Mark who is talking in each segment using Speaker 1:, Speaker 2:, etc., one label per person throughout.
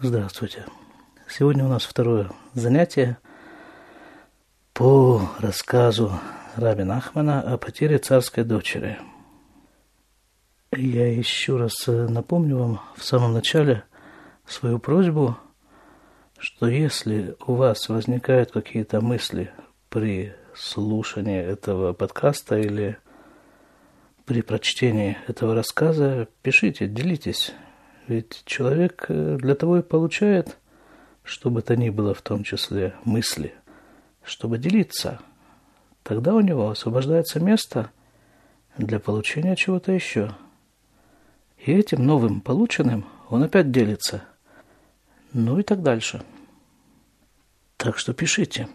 Speaker 1: Здравствуйте. Сегодня у нас второе занятие по рассказу Раби Нахмана о потере царской дочери. Я еще раз напомню вам в самом начале свою просьбу, что если у вас возникают какие-то мысли при слушании этого подкаста или при прочтении этого рассказа, пишите, делитесь. Ведь человек э, для того и получает, что бы то ни было, в том числе мысли, чтобы делиться. Тогда у него освобождается место для получения чего-то еще. И этим новым полученным он опять делится. Ну и так дальше. Так что пишите.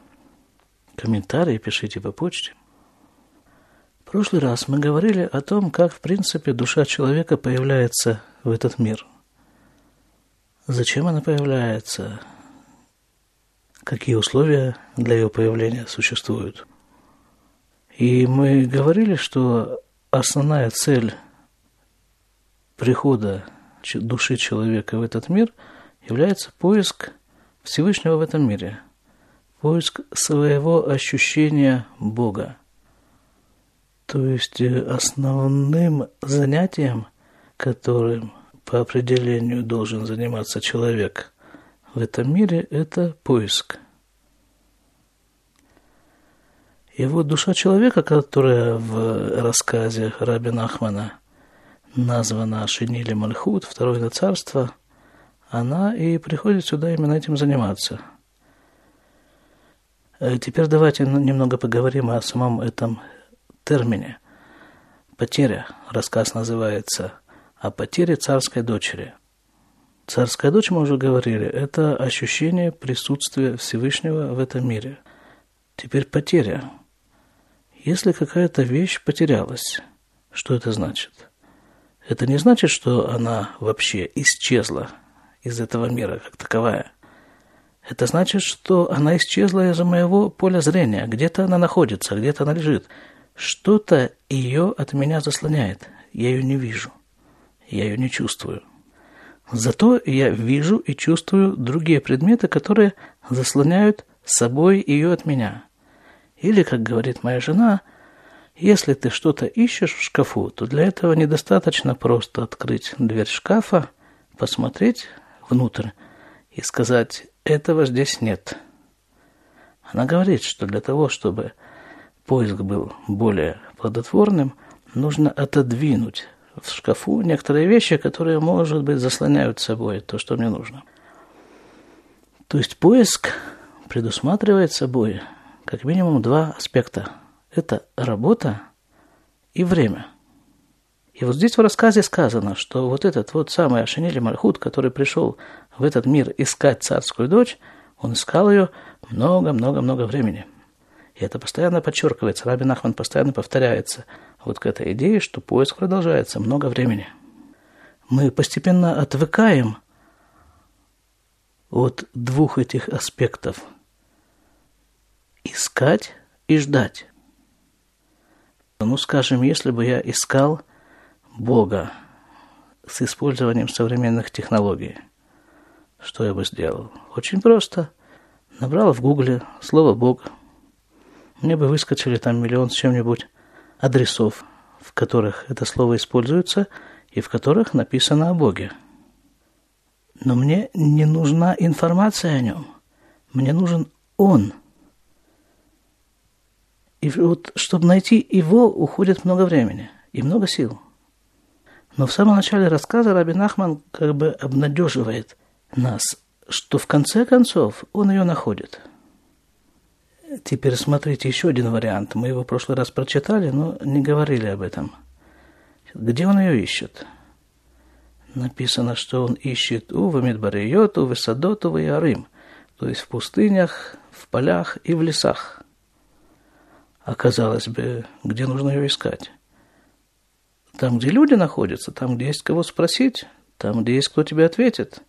Speaker 1: Комментарии пишите по почте. В прошлый раз мы говорили о том, как в принципе душа человека появляется в этот мир. Зачем она появляется? Какие условия для ее появления существуют? И мы говорили, что основная цель прихода души человека в этот мир является поиск Всевышнего в этом мире – поиск своего ощущения Бога. То есть э, основным занятием, которым по определению должен заниматься человек в этом мире, это поиск. И вот душа человека, которая в рассказе Раби Нахмана названа Шинили Мальхут, второе царство, она и приходит сюда именно этим заниматься – Э, теперь давайте немного поговорим о самом этом термине. Потеря. Рассказ называется «О потере царской дочери». Царская дочь, мы уже говорили, это ощущение присутствия Всевышнего в этом мире. Теперь потеря. Если какая-то вещь потерялась, что это значит? Это не значит, что она вообще исчезла из этого мира как таковая – это значит, что она исчезла из моего поля зрения. Где-то она находится, где-то она лежит. Что-то ее от меня заслоняет. Я ее не вижу. Я ее не чувствую. Зато я вижу и чувствую другие предметы, которые заслоняют собой ее от меня. Или, как говорит моя жена, если ты что-то ищешь в шкафу, то для этого недостаточно просто открыть дверь шкафа, посмотреть внутрь и сказать этого здесь нет. Она говорит, что для того, чтобы поиск был более плодотворным, нужно отодвинуть в шкафу некоторые вещи, которые, может быть, заслоняют собой то, что мне нужно. То есть поиск предусматривает собой как минимум два аспекта. Это работа и время. И вот здесь в рассказе сказано, что вот этот вот самый Ашинили Мальхут, который пришел в этот мир искать царскую дочь, он искал ее много-много-много времени. И это постоянно подчеркивается, Рабин Ахман постоянно повторяется вот к этой идее, что поиск продолжается много времени. Мы постепенно отвыкаем от двух этих аспектов – искать и ждать. Ну, скажем, если бы я искал – Бога с использованием современных технологий. Что я бы сделал? Очень просто. Набрал в Гугле слово «Бог». Мне бы выскочили там миллион с чем-нибудь адресов, в которых это слово используется и в которых написано о Боге. Но мне не нужна информация о нем. Мне нужен Он. И вот, чтобы найти его, уходит много времени и много сил. Но в самом начале рассказа Рабин Ахман как бы обнадеживает нас, что в конце концов он ее находит. Теперь смотрите еще один вариант. Мы его в прошлый раз прочитали, но не говорили об этом. Где он ее ищет? Написано, что он ищет у Вамидбариот, у Весадот, у Ярым, то есть в пустынях, в полях и в лесах. Оказалось бы, где нужно ее искать? Там, где люди находятся, там, где есть кого спросить, там, где есть кто тебе ответит.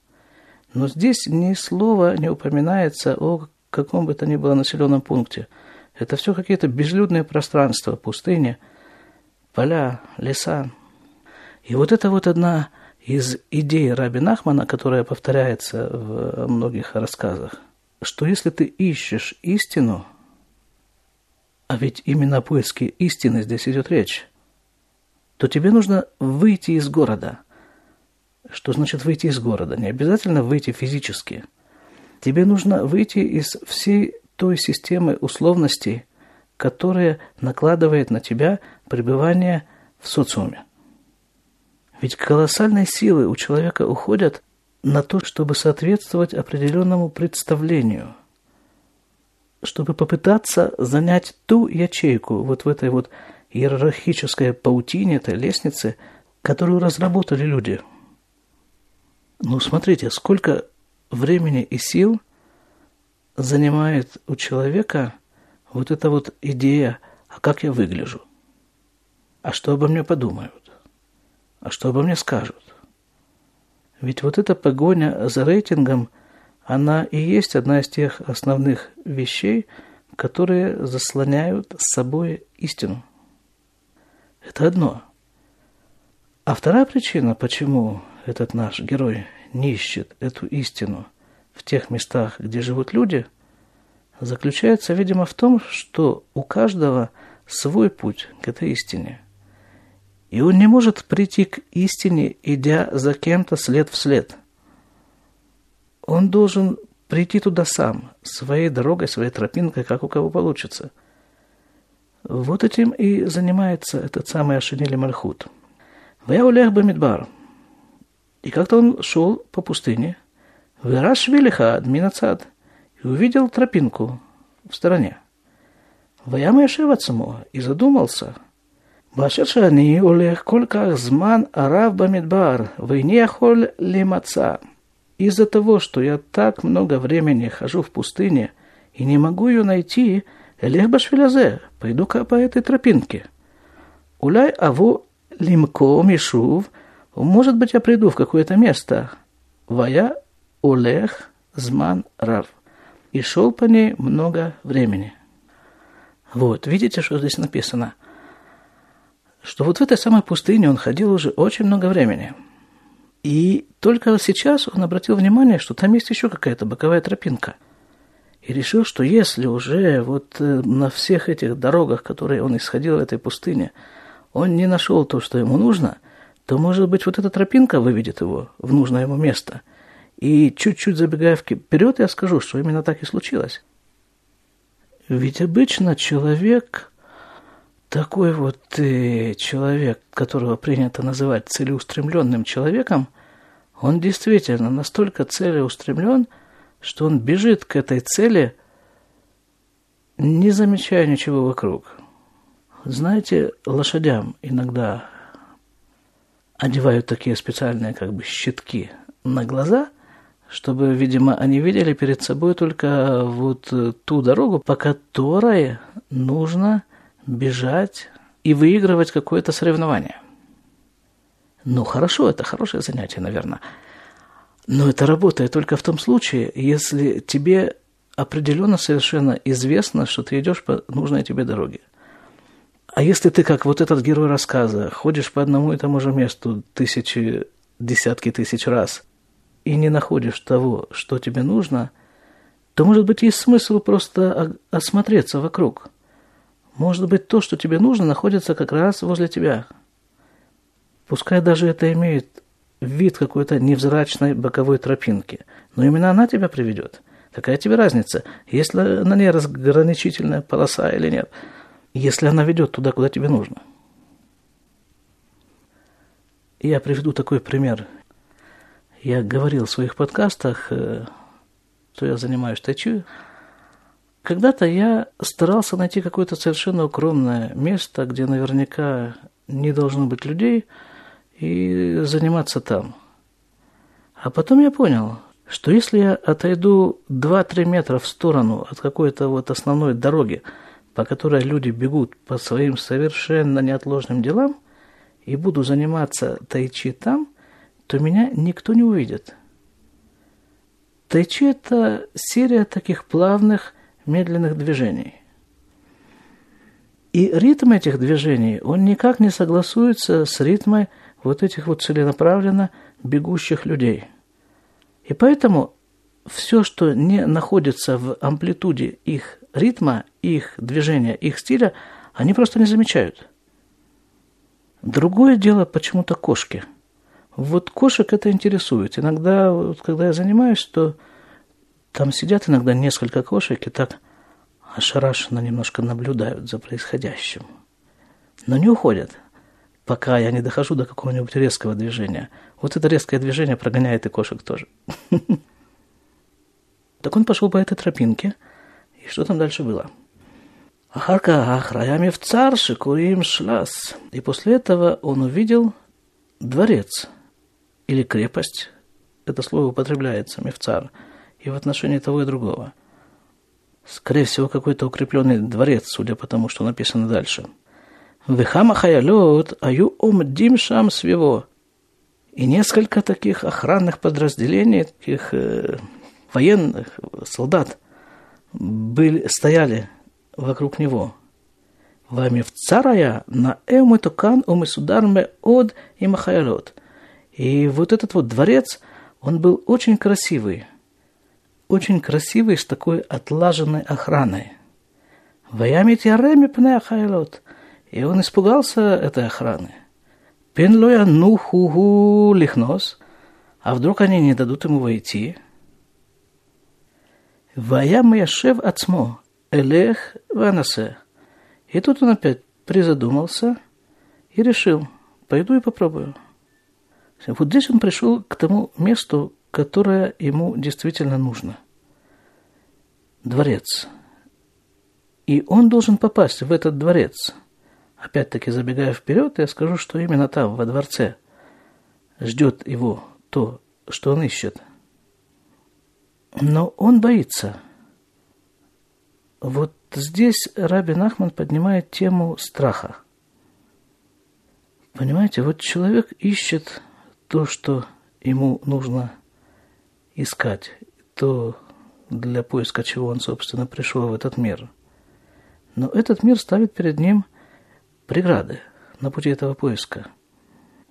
Speaker 1: Но здесь ни слова не упоминается о каком бы то ни было населенном пункте. Это все какие-то безлюдные пространства, пустыни, поля, леса. И вот это вот одна из идеи Раби Нахмана, которая повторяется в многих рассказах, что если ты ищешь истину, а ведь именно о поиске истины здесь идет речь, то тебе нужно выйти из города. Что значит выйти из города? Не обязательно выйти физически. Тебе нужно выйти из всей той системы условностей, которая накладывает на тебя пребывание в социуме. Ведь колоссальные силы у человека уходят на то, чтобы соответствовать определенному представлению, чтобы попытаться занять ту ячейку вот в этой вот иерархической паутине, этой лестнице, которую разработали люди. Ну, смотрите, сколько времени и сил занимает у человека вот эта вот идея, а как я выгляжу, а что обо мне подумают, а что обо мне скажут. Ведь вот эта погоня за рейтингом, она и есть одна из тех основных вещей, которые заслоняют с собой истину. Это одно. А вторая причина, почему этот наш герой не ищет эту истину в тех местах, где живут люди, заключается, видимо, в том, что у каждого свой путь к этой истине. И он не может прийти к истине, идя за кем-то след в след. Он должен прийти туда сам, своей дорогой, своей тропинкой, как у кого получится. Вот этим и занимается этот самый Ашинили Мальхут. Вая Улех Бамидбар. И как-то он шел по пустыне, выраж велиха админацад, и увидел тропинку в стороне. Ваям Яшевацму и задумался. Башедша они олег кольках зман арав бамидбар, вейнехоль лимаца. Из-за того, что я так много времени хожу в пустыне и не могу ее найти, Элех Башвилязе, пойду-ка по этой тропинке. Уляй аву лимко мишув – может быть, я приду в какое-то место. Вая Олех Зман Рав. И шел по ней много времени. Вот, видите, что здесь написано – что вот в этой самой пустыне он ходил уже очень много времени. И только сейчас он обратил внимание, что там есть еще какая-то боковая тропинка. И решил, что если уже вот э, на всех этих дорогах, которые он исходил в этой пустыне, он не нашел то, что ему нужно, то, может быть, вот эта тропинка выведет его в нужное ему место. И чуть-чуть забегая вперед, я скажу, что именно так и случилось. Ведь обычно человек такой вот э, человек, которого принято называть целеустремленным человеком, он действительно настолько целеустремлен, что он бежит к этой цели, не замечая ничего вокруг. Знаете, лошадям иногда одевают такие специальные как бы щитки на глаза, чтобы, видимо, они видели перед собой только вот ту дорогу, по которой нужно бежать и выигрывать какое-то соревнование. Ну, хорошо, это хорошее занятие, наверное. Но это работает только в том случае, если тебе определенно совершенно известно, что ты идешь по нужной тебе дороге. А если ты, как вот этот герой рассказа, ходишь по одному и тому же месту тысячи, десятки тысяч раз и не находишь того, что тебе нужно, то, может быть, есть смысл просто осмотреться вокруг – может быть, то, что тебе нужно, находится как раз возле тебя. Пускай даже это имеет вид какой-то невзрачной боковой тропинки, но именно она тебя приведет. Какая тебе разница, есть ли на ней разграничительная полоса или нет, если она ведет туда, куда тебе нужно. Я приведу такой пример. Я говорил в своих подкастах, э, что я занимаюсь тайчи, когда-то я старался найти какое-то совершенно укромное место, где наверняка не должно быть людей, и заниматься там. А потом я понял, что если я отойду 2-3 метра в сторону от какой-то вот основной дороги, по которой люди бегут по своим совершенно неотложным делам, и буду заниматься тайчи там, то меня никто не увидит. Тайчи – это серия таких плавных, медленных движений. И ритм этих движений, он никак не согласуется с ритмой вот этих вот целенаправленно бегущих людей. И поэтому все, что не находится в амплитуде их ритма, их движения, их стиля, они просто не замечают. Другое дело почему-то кошки. Вот кошек это интересует. Иногда, вот, когда я занимаюсь, то там сидят иногда несколько кошек и так ошарашенно немножко наблюдают за происходящим. Но не уходят, пока я не дохожу до какого-нибудь резкого движения. Вот это резкое движение прогоняет и кошек тоже. Так он пошел по этой тропинке. И что там дальше было? Ахарка Ахраями в царши Курим Шлас. И после этого он увидел дворец или крепость. Это слово употребляется, мифцар, и в отношении того и другого. Скорее всего, какой-то укрепленный дворец, судя по тому, что написано дальше. Вехама хаялот аю умдим шам свего. И несколько таких охранных подразделений, таких э, военных, солдат, были, стояли вокруг него. Вами царая на эмутукан умысударме от и махайлот. И вот этот вот дворец, он был очень красивый. Очень красивый, с такой отлаженной охраной. Ваями тиареми пне ахайлот. И он испугался этой охраны. Пенлоя ну ху лихнос. А вдруг они не дадут ему войти? Ваям яшев ацмо, элех ванасе. И тут он опять призадумался и решил, пойду и попробую. Вот здесь он пришел к тому месту, которое ему действительно нужно. Дворец. И он должен попасть в этот дворец. Опять-таки, забегая вперед, я скажу, что именно там, во дворце, ждет его то, что он ищет – но он боится. Вот здесь Раби Нахман поднимает тему страха. Понимаете, вот человек ищет то, что ему нужно искать, то, для поиска чего он, собственно, пришел в этот мир. Но этот мир ставит перед ним преграды на пути этого поиска.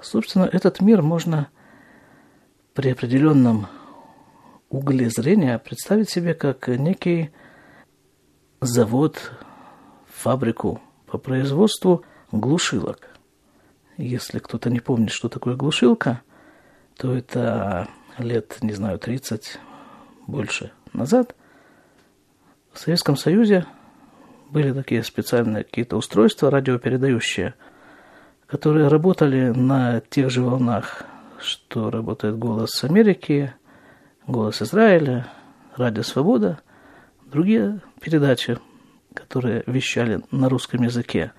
Speaker 1: Собственно, этот мир можно при определенном угле зрения представить себе как некий завод, фабрику по производству глушилок. Если кто-то не помнит, что такое глушилка, то это лет, не знаю, 30, больше назад в Советском Союзе были такие специальные какие-то устройства радиопередающие, которые работали на тех же волнах, что работает «Голос Америки», «Голос Израиля», «Радио Свобода», другие передачи, которые вещали на русском языке.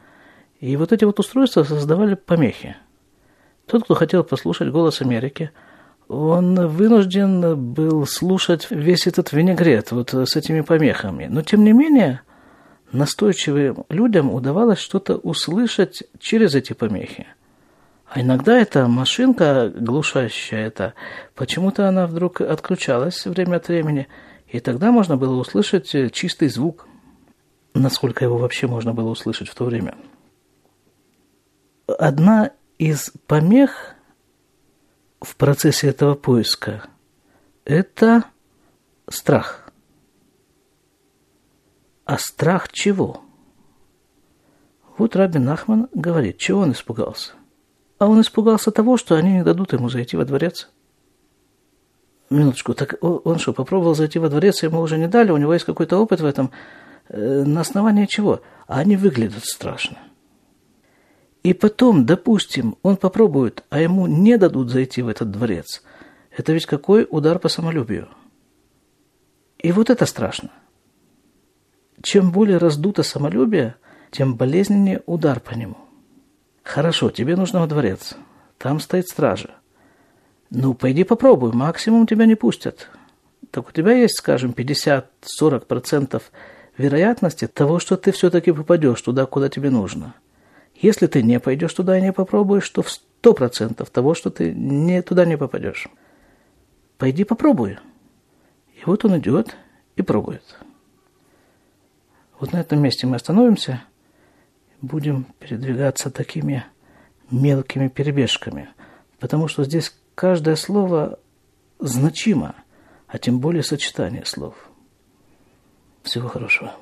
Speaker 1: И вот эти вот устройства создавали помехи. Тот, кто хотел послушать «Голос Америки», он вынужден был слушать весь этот винегрет вот с этими помехами. Но, тем не менее, настойчивым людям удавалось что-то услышать через эти помехи – а иногда эта машинка глушащая, это, почему-то она вдруг отключалась время от времени, и тогда можно было услышать э, чистый звук, насколько его вообще можно было услышать в то время. Одна из помех в процессе этого поиска – это страх. А страх чего? Вот Рабин Ахман говорит, чего он испугался – а он испугался того, что они не дадут ему зайти во дворец. Минуточку, так он что, попробовал зайти во дворец, ему уже не дали, у него есть какой-то опыт в этом. Э, на основании чего? А они выглядят страшно. И потом, допустим, он попробует, а ему не дадут зайти в этот дворец. Это ведь какой удар по самолюбию. И вот это страшно. Чем более раздуто самолюбие, тем болезненнее удар по нему. Хорошо, тебе нужно во дворец. Там стоит стража. Ну, пойди попробуй, максимум тебя не пустят. Так у тебя есть, скажем, 50-40% вероятности того, что ты все-таки попадешь туда, куда тебе нужно. Если ты не пойдешь туда и не попробуешь, то в 100% того, что ты не, туда не попадешь. Пойди попробуй. И вот он идет и пробует. Вот на этом месте мы остановимся – будем передвигаться такими мелкими перебежками, потому что здесь каждое слово значимо, а тем более сочетание слов. Всего хорошего.